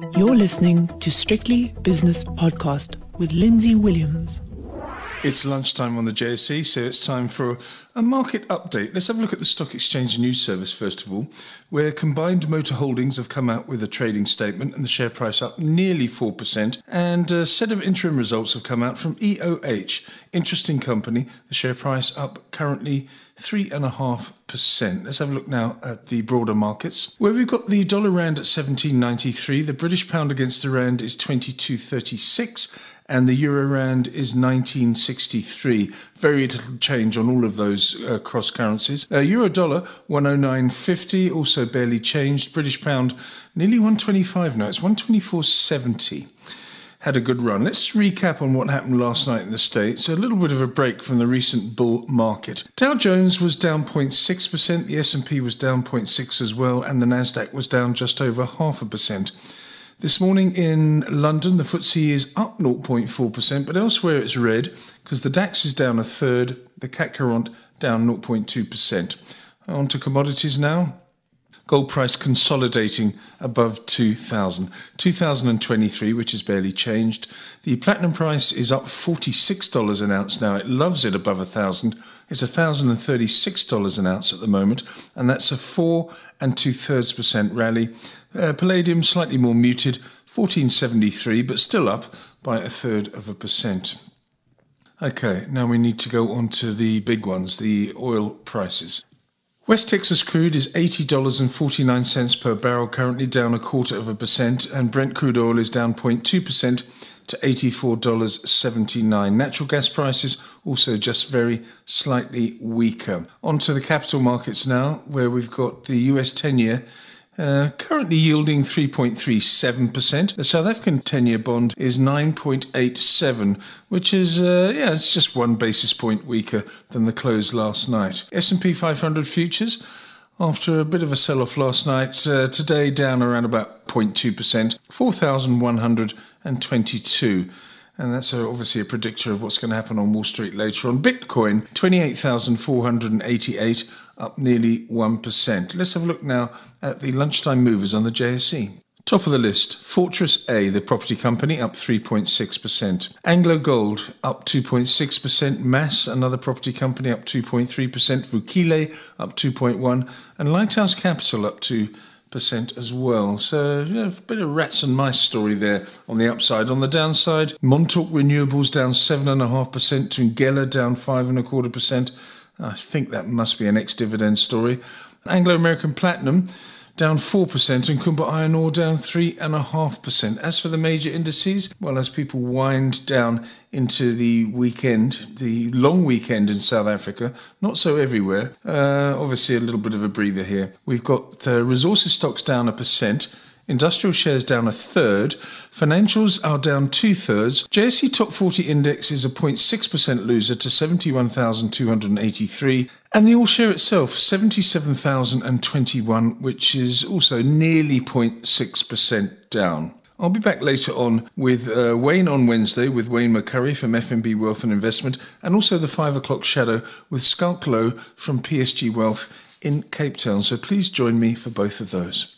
You're listening to Strictly Business Podcast with Lindsay Williams. It's lunchtime on the JSE, so it's time for a market update. Let's have a look at the Stock Exchange News Service first of all, where combined motor holdings have come out with a trading statement and the share price up nearly 4%. And a set of interim results have come out from EOH. Interesting company, the share price up currently 3.5%. Let's have a look now at the broader markets, where we've got the dollar rand at 17.93, the British pound against the rand is 22.36 and the euro rand is 1963. Very little change on all of those uh, cross currencies. Uh, euro dollar 109.50, also barely changed. British pound nearly 125 now. It's 124.70 had a good run. Let's recap on what happened last night in the States. A little bit of a break from the recent bull market. Dow Jones was down 0.6%, the S&P was down 0.6 as well, and the Nasdaq was down just over half a percent. This morning in London, the FTSE is up 0.4%, but elsewhere it's red because the DAX is down a third, the CAC 40 down 0.2%. On to commodities now. Gold price consolidating above 2000. 2023, which has barely changed. The platinum price is up $46 an ounce now. It loves it above 1000. It's $1,036 an ounce at the moment, and that's a 4 and two thirds percent rally. Uh, palladium slightly more muted, 1473, but still up by a third of a percent. Okay, now we need to go on to the big ones, the oil prices. West Texas crude is $80.49 per barrel, currently down a quarter of a percent, and Brent crude oil is down 0.2% to $84.79. Natural gas prices also just very slightly weaker. On to the capital markets now, where we've got the US 10 year. Uh, currently yielding 3.37%. The South African 10-year bond is 9.87, which is uh, yeah, it's just one basis point weaker than the close last night. S&P 500 futures after a bit of a sell-off last night, uh, today down around about 0.2%, 4,122. And that's uh, obviously a predictor of what's going to happen on Wall Street later on. Bitcoin, 28,488, up nearly 1%. Let's have a look now at the lunchtime movers on the JSE. Top of the list, Fortress A, the property company, up 3.6%. Anglo Gold, up 2.6%. MAS, another property company, up 2.3%. Vukile, up 2.1%. And Lighthouse Capital, up 2 percent as well. So yeah, a bit of rats and mice story there on the upside. On the downside, Montauk Renewables down seven and a half percent, Thungela down five and a quarter percent. I think that must be an ex-dividend story. Anglo American Platinum down 4%, and Kumba Iron Ore down 3.5%. As for the major indices, well, as people wind down into the weekend, the long weekend in South Africa, not so everywhere, uh, obviously a little bit of a breather here. We've got the resources stocks down a percent. Industrial shares down a third. Financials are down two thirds. JSE Top 40 Index is a 0.6% loser to 71,283. And the all share itself, 77,021, which is also nearly 0.6% down. I'll be back later on with uh, Wayne on Wednesday with Wayne McCurrie from FNB Wealth and Investment, and also the five o'clock shadow with Schalk Louw from PSG Wealth in Cape Town. So please join me for both of those.